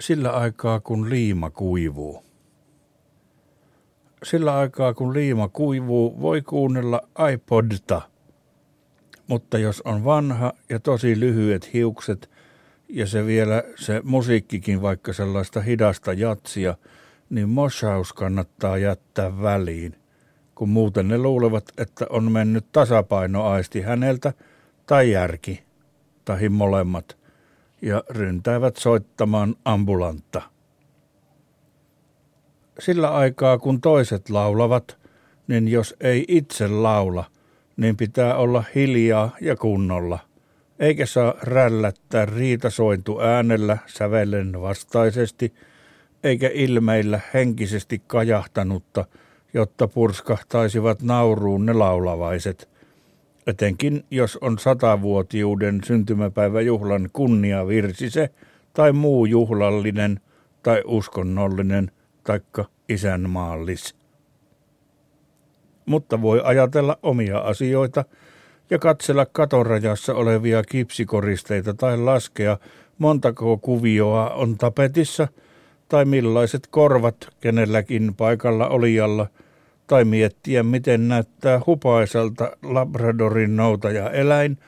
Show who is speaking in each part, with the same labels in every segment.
Speaker 1: sillä aikaa kun liima kuivuu. Sillä aikaa kun liima kuivuu, voi kuunnella iPodta. Mutta jos on vanha ja tosi lyhyet hiukset ja se vielä se musiikkikin vaikka sellaista hidasta jatsia, niin moshaus kannattaa jättää väliin, kun muuten ne luulevat, että on mennyt tasapainoaisti häneltä tai järki, tai molemmat – ja ryntäävät soittamaan ambulantta. Sillä aikaa kun toiset laulavat, niin jos ei itse laula, niin pitää olla hiljaa ja kunnolla, eikä saa rällättää riitasointu äänellä sävellen vastaisesti, eikä ilmeillä henkisesti kajahtanutta, jotta purskahtaisivat nauruun ne laulavaiset – etenkin jos on satavuotiuuden syntymäpäiväjuhlan kunniavirsise tai muu juhlallinen tai uskonnollinen taikka isänmaallis. Mutta voi ajatella omia asioita ja katsella katorajassa olevia kipsikoristeita tai laskea, montako kuvioa on tapetissa tai millaiset korvat kenelläkin paikalla olijalla – tai miettiä, miten näyttää hupaiselta Labradorin noutaja eläin,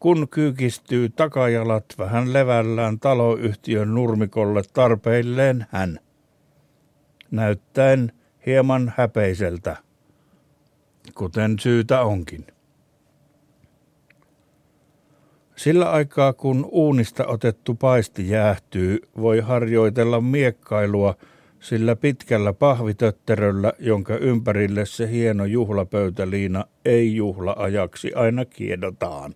Speaker 1: kun kyykistyy takajalat vähän levällään taloyhtiön nurmikolle tarpeilleen hän. Näyttäen hieman häpeiseltä, kuten syytä onkin. Sillä aikaa kun uunista otettu paisti jäähtyy, voi harjoitella miekkailua – sillä pitkällä pahvitötteröllä, jonka ympärille se hieno juhlapöytäliina ei juhla-ajaksi aina kiedotaan.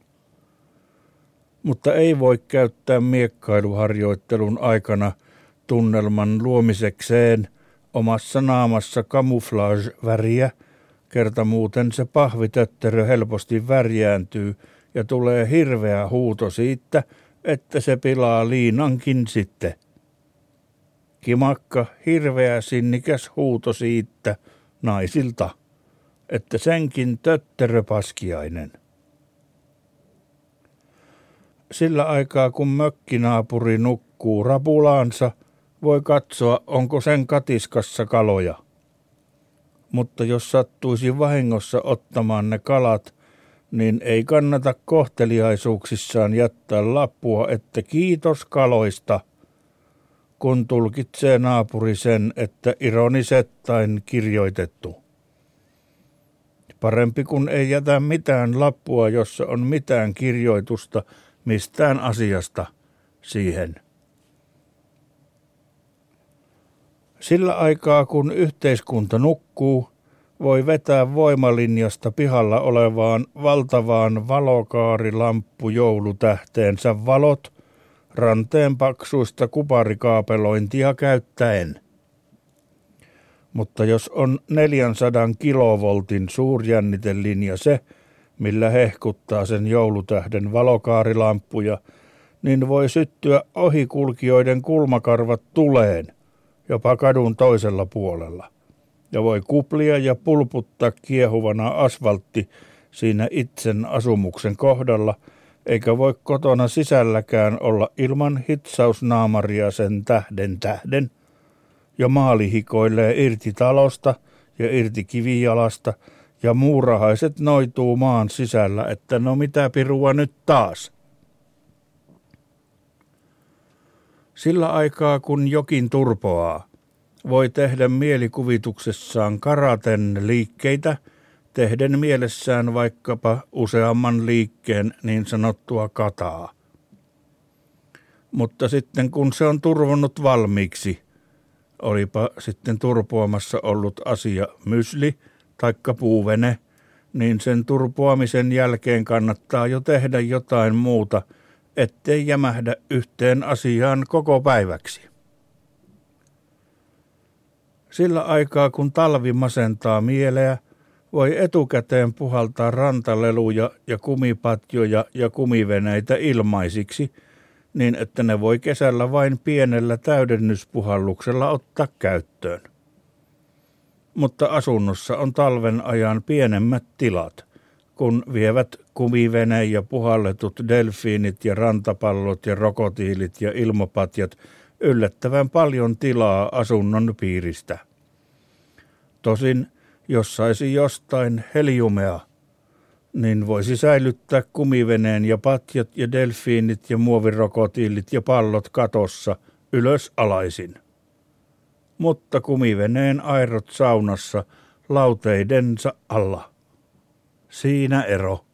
Speaker 1: Mutta ei voi käyttää miekkailuharjoittelun aikana tunnelman luomisekseen omassa naamassa camouflage-väriä, kerta muuten se pahvitötterö helposti värjääntyy ja tulee hirveä huuto siitä, että se pilaa liinankin sitten – kimakka, hirveä sinnikäs huuto siitä naisilta, että senkin tötteröpaskiainen. Sillä aikaa kun mökkinaapuri nukkuu rapulaansa, voi katsoa, onko sen katiskassa kaloja. Mutta jos sattuisi vahingossa ottamaan ne kalat, niin ei kannata kohteliaisuuksissaan jättää lappua, että kiitos kaloista – kun tulkitsee naapuri sen, että ironisettain kirjoitettu. Parempi kun ei jätä mitään lappua, jossa on mitään kirjoitusta mistään asiasta siihen. Sillä aikaa kun yhteiskunta nukkuu, voi vetää voimalinjasta pihalla olevaan valtavaan valokaarilamppujoulutähteensä valot – ranteen paksuista kuparikaapelointia käyttäen. Mutta jos on 400 kilovoltin suurjännitelinja se, millä hehkuttaa sen joulutähden valokaarilamppuja, niin voi syttyä ohikulkijoiden kulmakarvat tuleen, jopa kadun toisella puolella. Ja voi kuplia ja pulputtaa kiehuvana asfaltti siinä itsen asumuksen kohdalla – eikä voi kotona sisälläkään olla ilman hitsausnaamaria sen tähden tähden. Ja maali hikoilee irti talosta ja irti kivijalasta, ja muurahaiset noituu maan sisällä, että no mitä pirua nyt taas. Sillä aikaa kun jokin turpoaa, voi tehdä mielikuvituksessaan karaten liikkeitä – tehden mielessään vaikkapa useamman liikkeen niin sanottua kataa. Mutta sitten kun se on turvonnut valmiiksi, olipa sitten turpoamassa ollut asia mysli taikka puuvene, niin sen turpoamisen jälkeen kannattaa jo tehdä jotain muuta, ettei jämähdä yhteen asiaan koko päiväksi. Sillä aikaa kun talvi masentaa mieleä, voi etukäteen puhaltaa rantaleluja ja kumipatjoja ja kumiveneitä ilmaisiksi, niin että ne voi kesällä vain pienellä täydennyspuhalluksella ottaa käyttöön. Mutta asunnossa on talven ajan pienemmät tilat, kun vievät kumivene ja puhalletut delfiinit ja rantapallot ja rokotiilit ja ilmapatjat yllättävän paljon tilaa asunnon piiristä. Tosin, jos saisi jostain heliumea, niin voisi säilyttää kumiveneen ja patjat ja delfiinit ja muovirokotiilit ja pallot katossa ylös alaisin. Mutta kumiveneen airot saunassa lauteidensa alla. Siinä ero.